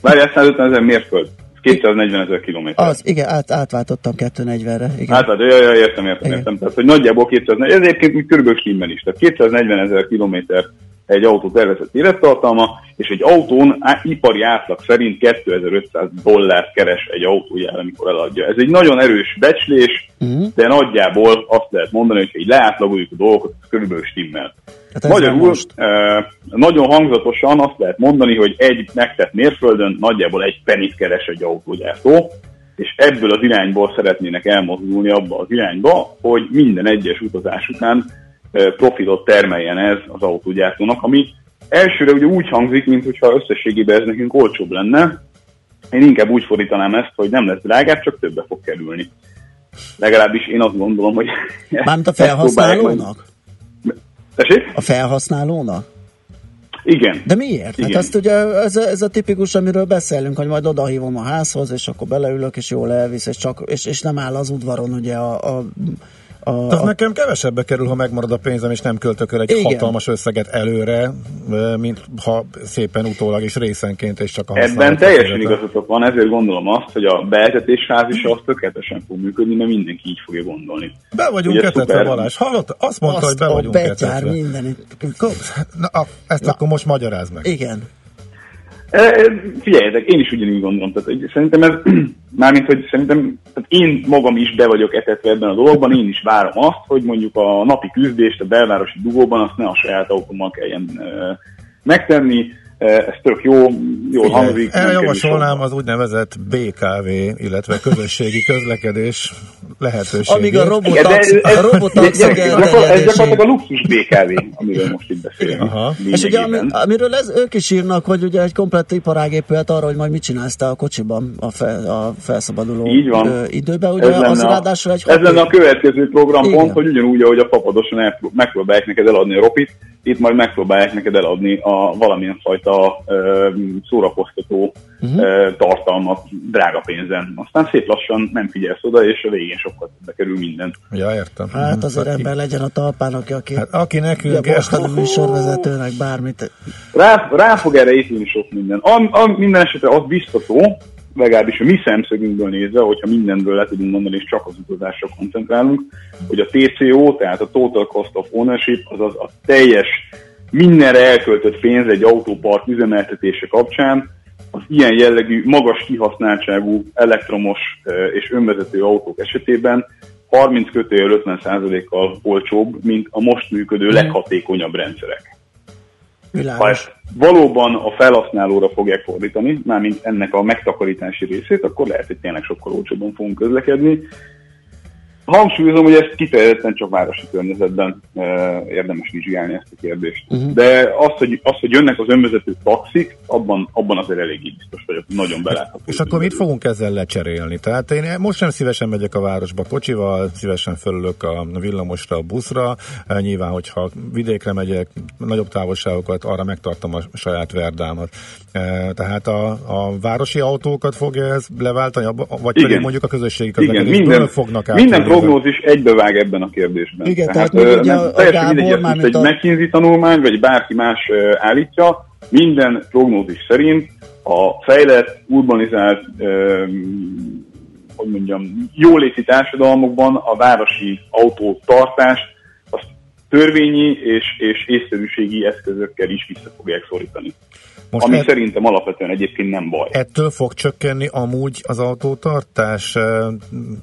Várjál, 150 ezer mérföld. 240 ezer kilométer. Az, igen, át, átváltottam 240-re. Igen. Átváltottam, ja, ja, értem, értem, igen. értem. Tehát, hogy nagyjából 240, ez egyébként úgy körülbelül is. Tehát 240 ezer kilométer egy autó tervezett élettartalma, és egy autón ipari átlag szerint 2500 dollárt keres egy autójár, amikor eladja. Ez egy nagyon erős becslés, uh-huh. de nagyjából azt lehet mondani, hogy így leátlagoljuk a dolgokat, körülbelül stimmel. Hát Magyarul eh, nagyon hangzatosan azt lehet mondani, hogy egy megtett mérföldön nagyjából egy penit keres egy autógyártó, és ebből az irányból szeretnének elmozdulni abba az irányba, hogy minden egyes utazás után profitot termeljen ez az autógyártónak, ami elsőre ugye úgy hangzik, mintha összességében ez nekünk olcsóbb lenne. Én inkább úgy fordítanám ezt, hogy nem lesz drágább, csak többe fog kerülni. Legalábbis én azt gondolom, hogy... Mármint a felhasználónak? Tessék? A felhasználónak? Igen. De miért? Hát Igen. Hát azt ugye, ez, ez a tipikus, amiről beszélünk, hogy majd odahívom a házhoz, és akkor beleülök, és jól elvisz, és, csak, és, és nem áll az udvaron ugye a, a a, az a... nekem kevesebbe kerül, ha megmarad a pénzem, és nem költök el egy Igen. hatalmas összeget előre, mint ha szépen utólag és részenként, és csak a Ebben teljesen igazatok van, ezért gondolom azt, hogy a beetetésház is az tökéletesen fog működni, mert mindenki így fogja gondolni. Be vagyunk Ugye, etetve, szuper... Balázs. Hallott? Azt mondta, azt hogy be vagyunk etetve. Minden. Na, ezt Na. akkor most magyaráz meg. Igen. Figyeljetek, én is ugyanúgy gondolom. Tehát, hogy szerintem ez, mármint, hogy szerintem tehát én magam is be vagyok etetve ebben a dologban, én is várom azt, hogy mondjuk a napi küzdést a belvárosi dugóban azt ne a saját autómmal kelljen megtenni, ez tök jó, jól hangzik. Javasolnám az úgynevezett BKV, illetve közösségi közlekedés lehetőségét. Amíg a robotax, a robotax Ez gyakorlatilag a luxus BKV, amiről most itt beszélünk. Aha. És ugye ami, amiről ez, ők is írnak, hogy ugye egy komplett iparág épület arra, hogy majd mit csinálsz te a kocsiban a, fel, a felszabaduló Így van. Ö, időben. Ugye ez az ráadásul egy ez lenne a következő programpont, hogy ugyanúgy, ahogy a papadosan megpróbálják neked eladni a ropit, itt majd megpróbálják neked eladni a valamilyen fajta ö, szórakoztató uh-huh. ö, tartalmat drága pénzen. Aztán szép lassan nem figyelsz oda, és a végén sokkal többe kerül minden. Ja, értem. Hát mhm. azért aki... ember legyen a talpán, aki, aki, hát, aki nekünk a műsorvezetőnek bármit. Rá, rá fog erre épülni sok minden. Am, am, minden esetre az biztató, legalábbis a mi szemszögünkből nézve, hogyha mindenből le tudunk mondani, és csak az utazásra koncentrálunk, hogy a TCO, tehát a Total Cost of Ownership, azaz a teljes mindenre elköltött pénz egy autópark üzemeltetése kapcsán, az ilyen jellegű, magas kihasználtságú elektromos és önvezető autók esetében 30 kötőjel 50%-kal olcsóbb, mint a most működő leghatékonyabb rendszerek. Világos. Ha valóban a felhasználóra fogják fordítani, mármint ennek a megtakarítási részét, akkor lehet, hogy tényleg sokkal olcsóbban fogunk közlekedni. Hangsúlyozom, hogy ezt kifejezetten csak városi környezetben e, érdemes vizsgálni ezt a kérdést. Uh-huh. De az hogy, az, hogy jönnek az önvezető taxik, abban, abban azért elég biztos vagyok, nagyon belátható. És akkor mit fogunk ezzel lecserélni? Tehát én most sem szívesen megyek a városba kocsival, szívesen fölülök a villamosra, a buszra. E, nyilván, hogyha vidékre megyek, nagyobb távolságokat, arra megtartom a saját verdámat. E, tehát a, a városi autókat fogja ez leváltani, vagy Igen. pedig mondjuk a közösségi közlekedésből minden, fognak át. Minden prognózis egybevág ebben a kérdésben. Igen, tehát, tehát ugye nem, a, teljesen mindegy, hogy egy a... McKinsey tanulmány, vagy bárki más állítja, minden prognózis szerint a fejlett, urbanizált, hogy mondjam, jóléti társadalmakban a városi autótartást törvényi és, és észszerűségi eszközökkel is vissza fogják szorítani. Most ami et, szerintem alapvetően egyébként nem baj. Ettől fog csökkenni amúgy az autótartás?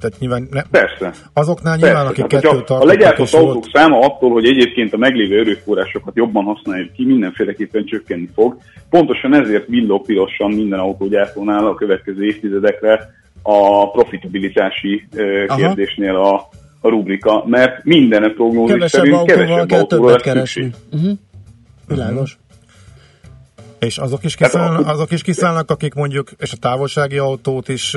Tehát nyilván ne, Persze. Azoknál nyilván, Persze. akik kettőt tartanak. A legyártott autók volt... száma attól, hogy egyébként a meglévő erőforrásokat jobban használjuk ki, mindenféleképpen csökkenni fog. Pontosan ezért villog pirosan minden autógyártónál a következő évtizedekre a profitabilitási Aha. kérdésnél a, a rubrika, mert minden prognózis szerint kevesebb autóval kell keresni. Uh-huh. Világos. És azok is, kiszállnak, azok is kiszállnak, akik mondjuk, és a távolsági autót is,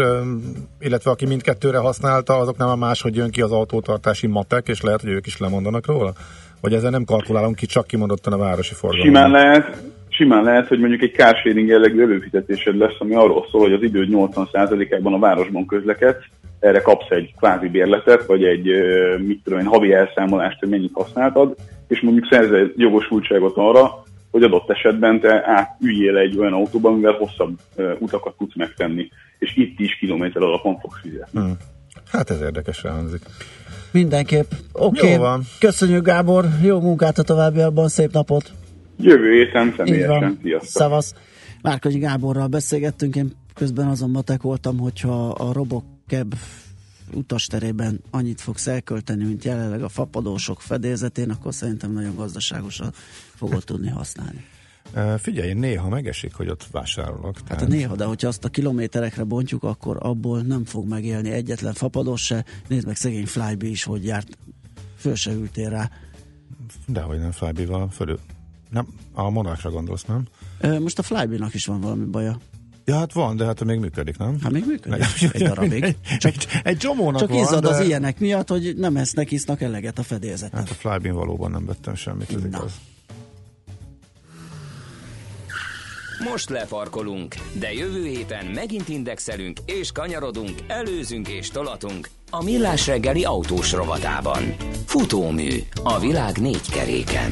illetve aki mindkettőre használta, azok nem a máshogy jön ki az autótartási matek, és lehet, hogy ők is lemondanak róla? Vagy ezzel nem kalkulálunk ki, csak kimondottan a városi forgalom? Simán lehet, simán lehet, hogy mondjuk egy carsharing jellegű előfizetésed lesz, ami arról szól, hogy az idő 80%-ában a városban közlekedsz, erre kapsz egy kvázi bérletet, vagy egy, mit tudom én, havi elszámolást, hogy mennyit használtad, és mondjuk szerzel jogosultságot arra, hogy adott esetben te átüljél egy olyan autóban, amivel hosszabb utakat tudsz megtenni, és itt is kilométer alapon fogsz fizetni. Hmm. Hát ez érdekes hangzik. Mindenképp. Oké, okay. köszönjük Gábor, jó munkát a továbbiakban, szép napot! Jövő héten személyesen. Sziasztok! Szavasz! Márkonyi Gáborral beszélgettünk, én közben azon matek voltam, hogyha a Robocab utasterében annyit fogsz elkölteni, mint jelenleg a fapadósok fedélzetén, akkor szerintem nagyon gazdaságosan fogod tudni használni. Figyelj, néha megesik, hogy ott vásárolok. Hát tehát... néha, de hogyha azt a kilométerekre bontjuk, akkor abból nem fog megélni egyetlen fapados se. Nézd meg szegény Flyby is, hogy járt. Föl se ültél rá. Dehogy nem Flyby-val fölül. Nem, a Monarchra gondolsz, nem? Most a Flyby-nak is van valami baja. Ja, hát van, de hát még működik, nem? Hát még működik. Egy, egy darabig. Csak, egy, egy csomónak Csak izzad de... az ilyenek miatt, hogy nem esznek, isznak eleget a fedélzeten. Hát a Flybin valóban nem vettem semmit, ez igaz. Most lefarkolunk, de jövő héten megint indexelünk és kanyarodunk, előzünk és tolatunk a Millás reggeli autós rovatában. Futómű a világ négy keréken.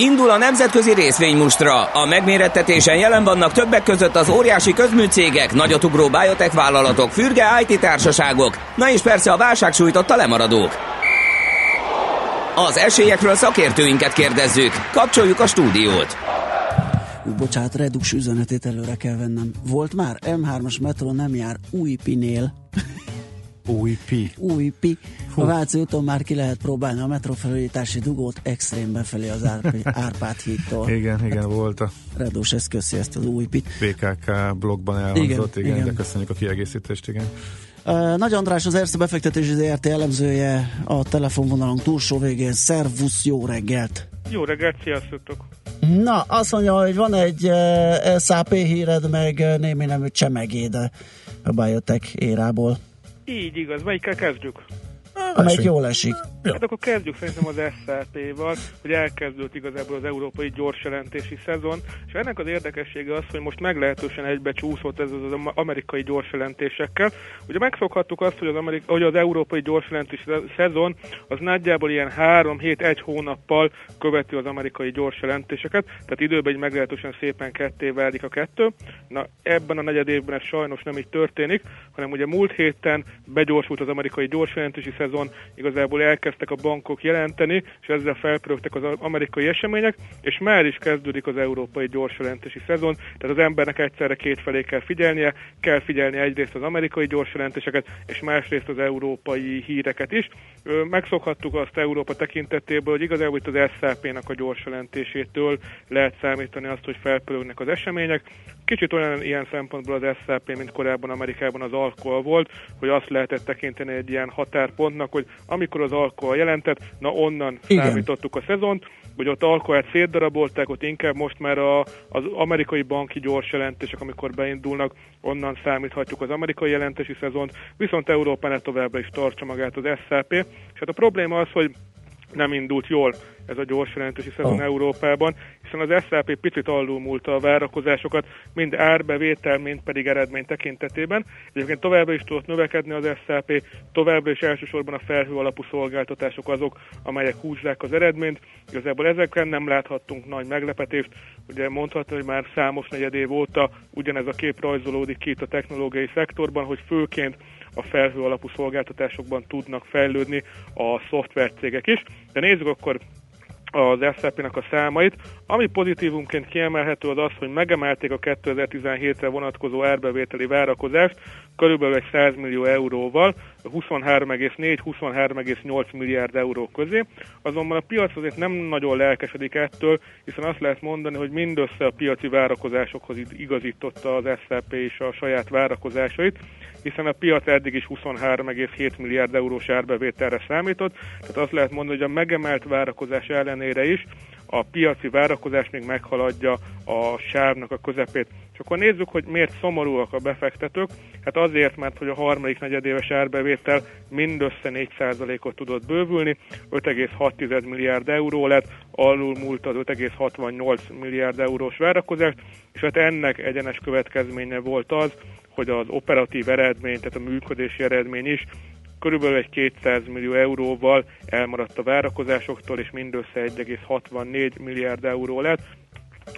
Indul a nemzetközi részvénymustra. A megmérettetésen jelen vannak többek között az óriási közműcégek, nagyotugró biotech vállalatok, fürge IT társaságok, na és persze a válság sújtotta lemaradók. Az esélyekről szakértőinket kérdezzük. Kapcsoljuk a stúdiót. Ú, bocsánat, redux üzenetét előre kell vennem. Volt már? M3-as metró nem jár új pinél. Új pi. Új pi. A Váci úton már ki lehet próbálni a metrofelújítási dugót extrém befelé az Árp- Árpád hídtól. Igen, igen, volt a Redós, ezt köszi ezt az új pit. BKK blogban elhangzott, igen, Igen, igen, de köszönjük a kiegészítést, igen. Uh, Nagy András, az Erste befektetési ZRT elemzője a telefonvonalunk túlsó végén. Szervusz, jó reggelt! Jó reggelt, sziasztok! Na, azt mondja, hogy van egy uh, SAP híred, meg uh, némi nemű csemegéd a Biotech érából, Így igaz, melyikkel kezdjük? amelyik jól esik. Hát akkor kezdjük szerintem az SZP-val, hogy elkezdődött igazából az európai gyorsjelentési szezon, és ennek az érdekessége az, hogy most meglehetősen egybe csúszott ez az amerikai gyorsjelentésekkel. Ugye megszokhattuk azt, hogy az, amerik- hogy az európai gyorsjelentési szezon az nagyjából ilyen 3 hét egy hónappal követi az amerikai gyorsjelentéseket, tehát időben egy meglehetősen szépen ketté válik a kettő. Na ebben a negyed évben ez sajnos nem így történik, hanem ugye múlt héten begyorsult az amerikai gyorsjelentési szezon, igazából elkezdtek a bankok jelenteni, és ezzel felpörögtek az amerikai események, és már is kezdődik az európai gyorsjelentési szezon, tehát az embernek egyszerre két felé kell figyelnie, kell figyelni egyrészt az amerikai gyorsjelentéseket, és másrészt az európai híreket is. Megszokhattuk azt Európa tekintetéből, hogy igazából itt az SZP-nak a gyorsjelentésétől lehet számítani azt, hogy felpörögnek az események. Kicsit olyan ilyen szempontból az SZP, mint korábban Amerikában az alkohol volt, hogy azt lehetett tekinteni egy ilyen határpontnak, hogy amikor az alkohol jelentett, na onnan Igen. számítottuk a szezont, hogy ott alkoholt szétdarabolták, ott inkább most már a, az amerikai banki gyors jelentések, amikor beindulnak, onnan számíthatjuk az amerikai jelentési szezont, viszont Európánál továbbra is tartsa magát az SZP, és hát a probléma az, hogy nem indult jól ez a gyors jelentési szezon Oh. Európában, hiszen az SZP picit alulmúlta a várakozásokat, mind árbevétel, mind pedig eredmény tekintetében. Egyébként továbbra is tudott növekedni az SZP, továbbra is elsősorban a felhő alapú szolgáltatások azok, amelyek húzzák az eredményt. Igazából ezeken nem láthattunk nagy meglepetést. Ugye mondhatni, hogy már számos negyed év óta ugyanez a kép rajzolódik ki itt a technológiai szektorban, hogy főként a felhő alapú szolgáltatásokban tudnak fejlődni a szoftvercégek is. De nézzük akkor az SAP-nak a számait. Ami pozitívumként kiemelhető az az, hogy megemelték a 2017-re vonatkozó árbevételi várakozást körülbelül egy 100 millió euróval, 23,4-23,8 milliárd euró közé. Azonban a piac azért nem nagyon lelkesedik ettől, hiszen azt lehet mondani, hogy mindössze a piaci várakozásokhoz igazította az SAP és a saját várakozásait, hiszen a piac eddig is 23,7 milliárd eurós árbevételre számított, tehát azt lehet mondani, hogy a megemelt várakozás ellenére is a piaci várakozás még meghaladja a sávnak a közepét. És akkor nézzük, hogy miért szomorúak a befektetők. Hát azért, mert hogy a harmadik negyedéves árbevétel mindössze 4%-ot tudott bővülni, 5,6 milliárd euró lett, alul múlt az 5,68 milliárd eurós várakozást, és hát ennek egyenes következménye volt az, hogy az operatív eredmény, tehát a működési eredmény is körülbelül egy 200 millió euróval elmaradt a várakozásoktól, és mindössze 1,64 milliárd euró lett.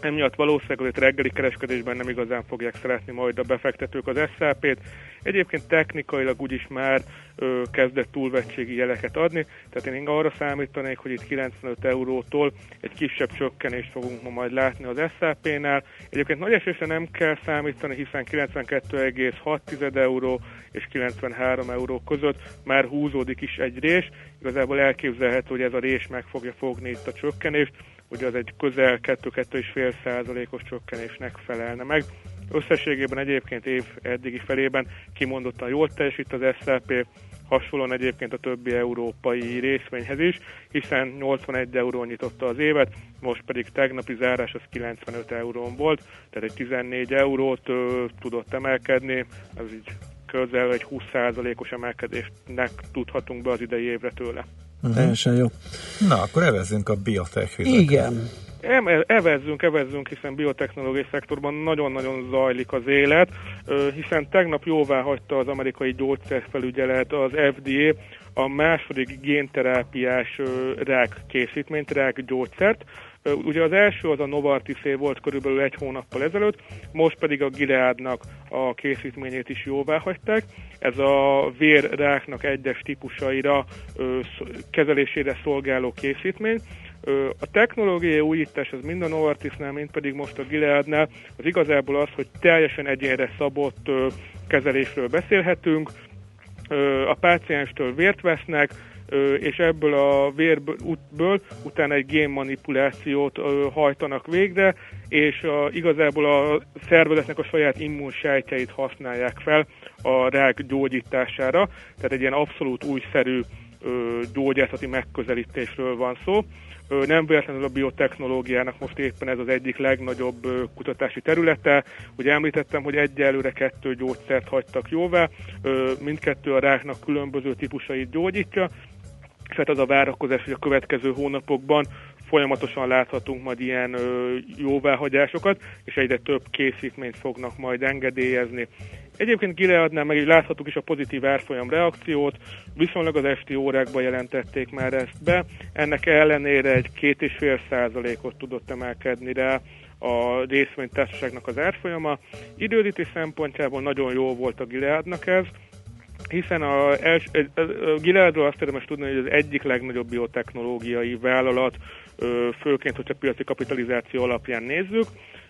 Emiatt valószínűleg itt reggeli kereskedésben nem igazán fogják szeretni majd a befektetők az SZP-t. Egyébként technikailag úgyis már ö, kezdett túlvettségi jeleket adni, tehát én arra számítanék, hogy itt 95 eurótól egy kisebb csökkenést fogunk ma majd látni az SZP-nál. Egyébként nagy esésre nem kell számítani, hiszen 92,6 euró és 93 euró között már húzódik is egy rés. Igazából elképzelhető, hogy ez a rés meg fogja fogni itt a csökkenést, ugye az egy közel 2-2,5 százalékos csökkenésnek felelne meg. Összességében egyébként év eddigi felében kimondottan jól teljesít az SLP, hasonlóan egyébként a többi európai részvényhez is, hiszen 81 euró nyitotta az évet, most pedig tegnapi zárás az 95 eurón volt, tehát egy 14 eurót ö, tudott emelkedni, az így közel egy 20%-os emelkedésnek tudhatunk be az idei évre tőle. Uh-huh. Teljesen jó. Na, akkor evezzünk a biotech vizet. Igen. Em- Evezzünk, evezzünk, hiszen biotechnológiai szektorban nagyon-nagyon zajlik az élet, hiszen tegnap jóvá hagyta az amerikai gyógyszerfelügyelet, az FDA a második génterápiás rák készítményt, rák gyógyszert. Ugye az első az a Novartis volt körülbelül egy hónappal ezelőtt, most pedig a Gileadnak a készítményét is jóvá hagyták. Ez a vérráknak egyes típusaira kezelésére szolgáló készítmény. A technológiai újítás az mind a Novartisnál, mind pedig most a Gileadnál az igazából az, hogy teljesen egyénre szabott kezelésről beszélhetünk, a pácienstől vért vesznek, és ebből a vérből utána egy génmanipulációt hajtanak végre, és a, igazából a szervezetnek a saját immunsejtjeit használják fel a rák gyógyítására, tehát egy ilyen abszolút újszerű gyógyászati megközelítésről van szó. Nem véletlenül a biotechnológiának most éppen ez az egyik legnagyobb kutatási területe. Ugye említettem, hogy egyelőre kettő gyógyszert hagytak jóvá, mindkettő a ráknak különböző típusait gyógyítja, és hát az a várakozás, hogy a következő hónapokban folyamatosan láthatunk majd ilyen ö, jóváhagyásokat, és egyre több készítményt fognak majd engedélyezni. Egyébként Gileadnál meg így láthatók is a pozitív árfolyam reakciót, viszonylag az esti órákban jelentették már ezt be, ennek ellenére egy két és fél százalékot tudott emelkedni rá a részvénytársaságnak az árfolyama. Időzítés szempontjából nagyon jó volt a Gileadnak ez, hiszen a, els, a, a Gileadról azt érdemes tudni, hogy az egyik legnagyobb biotechnológiai vállalat, főként, hogyha piaci kapitalizáció alapján nézzük,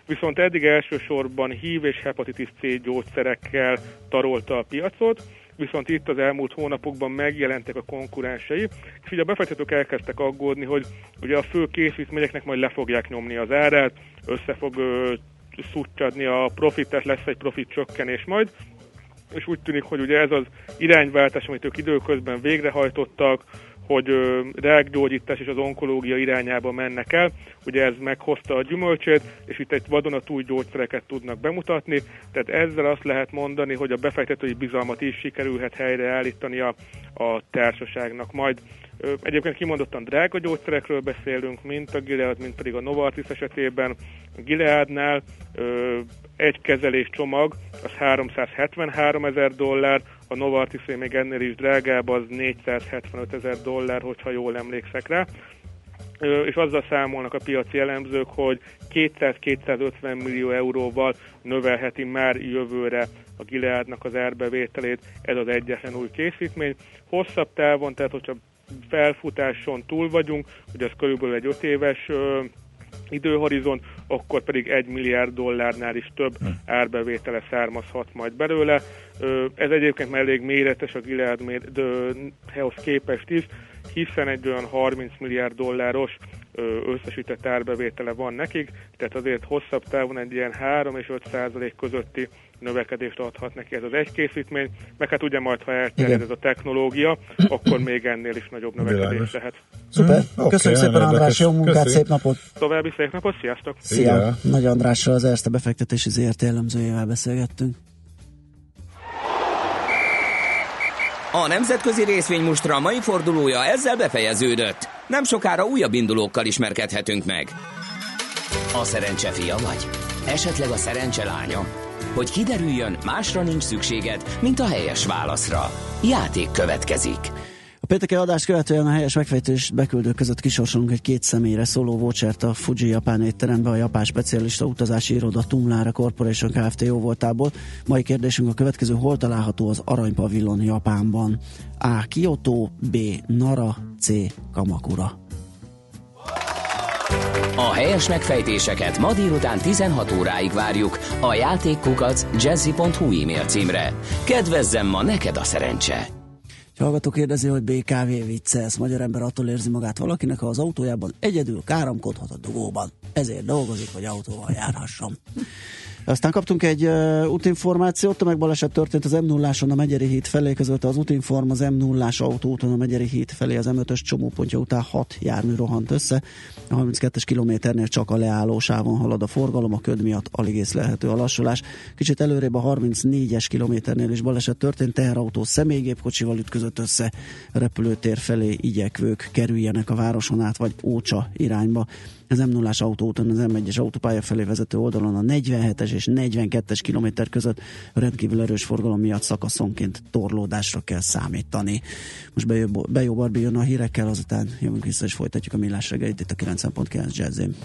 viszont eddig elsősorban HIV és hepatitis C gyógyszerekkel tarolta a piacot, viszont itt az elmúlt hónapokban megjelentek a konkurensei, és ugye a befektetők elkezdtek aggódni, hogy ugye a fő készítményeknek majd le fogják nyomni az árát, össze fog ö, a profit, tehát lesz egy profit csökkenés majd, és úgy tűnik, hogy ugye ez az irányváltás, amit ők időközben végrehajtottak, hogy rákgyógyítás és az onkológia irányába mennek el. Ugye ez meghozta a gyümölcsét, és itt egy vadonatúj gyógyszereket tudnak bemutatni, tehát ezzel azt lehet mondani, hogy a befektetői bizalmat is sikerülhet helyreállítani a, a társaságnak. Majd Egyébként kimondottan drága gyógyszerekről beszélünk, mint a Gilead, mint pedig a Novartis esetében. A Gileadnál egy kezelés csomag az 373 ezer dollár, a Novartis még ennél is drágább, az 475 ezer dollár, hogyha jól emlékszek rá és azzal számolnak a piaci elemzők, hogy 200-250 millió euróval növelheti már jövőre a Gileadnak az árbevételét ez az egyetlen új készítmény. Hosszabb távon, tehát hogyha felfutáson túl vagyunk, hogy ez körülbelül egy 5 éves időhorizont, akkor pedig egy milliárd dollárnál is több hm. árbevétele származhat majd belőle. Ez egyébként már elég méretes a Gileadhez képest is, hiszen egy olyan 30 milliárd dolláros összesített árbevétele van nekik, tehát azért hosszabb távon egy ilyen 3 és 5 százalék közötti növekedést adhat neki ez az egy készítmény, meg hát ugye majd, ha elterjed ez a technológia, akkor még ennél is nagyobb növekedés lehet. Szuper, köszönjük okay, szépen András, jó munkát, Köszi. szép napot! További szép napot, sziasztok! Szia! Szia. Nagy Andrással az Erste befektetési ZRT elemzőjével beszélgettünk. A nemzetközi részvénymustra mai fordulója ezzel befejeződött. Nem sokára újabb indulókkal ismerkedhetünk meg. A szerencse fia vagy? Esetleg a szerencse lánya? Hogy kiderüljön, másra nincs szükséged, mint a helyes válaszra. Játék következik. A pénteki adás követően a helyes megfejtés beküldők között kisorsolunk egy két személyre szóló vouchert a Fuji Japán étterembe a japán specialista utazási iroda Tumlára Corporation Kft. jó voltából. Mai kérdésünk a következő, hol található az Aranypavillon Japánban? A. Kyoto, B. Nara, C. Kamakura. A helyes megfejtéseket ma délután 16 óráig várjuk a játékkukac jazzy.hu e-mail címre. Kedvezzem ma neked a szerencse! Hallgató kérdezi, hogy BKV vicce, ezt magyar ember attól érzi magát valakinek, ha az autójában egyedül káromkodhat a dugóban. Ezért dolgozik, hogy autóval járhasson. Aztán kaptunk egy uh, útinformációt, tömegbaleset történt az m 0 a Megyeri híd felé, közölte az útinform az m 0 autóúton a Megyeri híd felé az M5-ös csomópontja után 6 jármű rohant össze. A 32-es kilométernél csak a leállósávon halad a forgalom, a köd miatt alig észlelhető a lassulás. Kicsit előrébb a 34-es kilométernél is baleset történt, teherautó személygépkocsival ütközött össze, repülőtér felé igyekvők kerüljenek a városon át, vagy Ócsa irányba az m 0 autóúton, az M1-es autópálya felé vezető oldalon a 47-es és 42-es kilométer között rendkívül erős forgalom miatt szakaszonként torlódásra kell számítani. Most Bejó Barbi jön a hírekkel, azután jövünk vissza és folytatjuk a millás reggelit itt a 90.9 jazzén.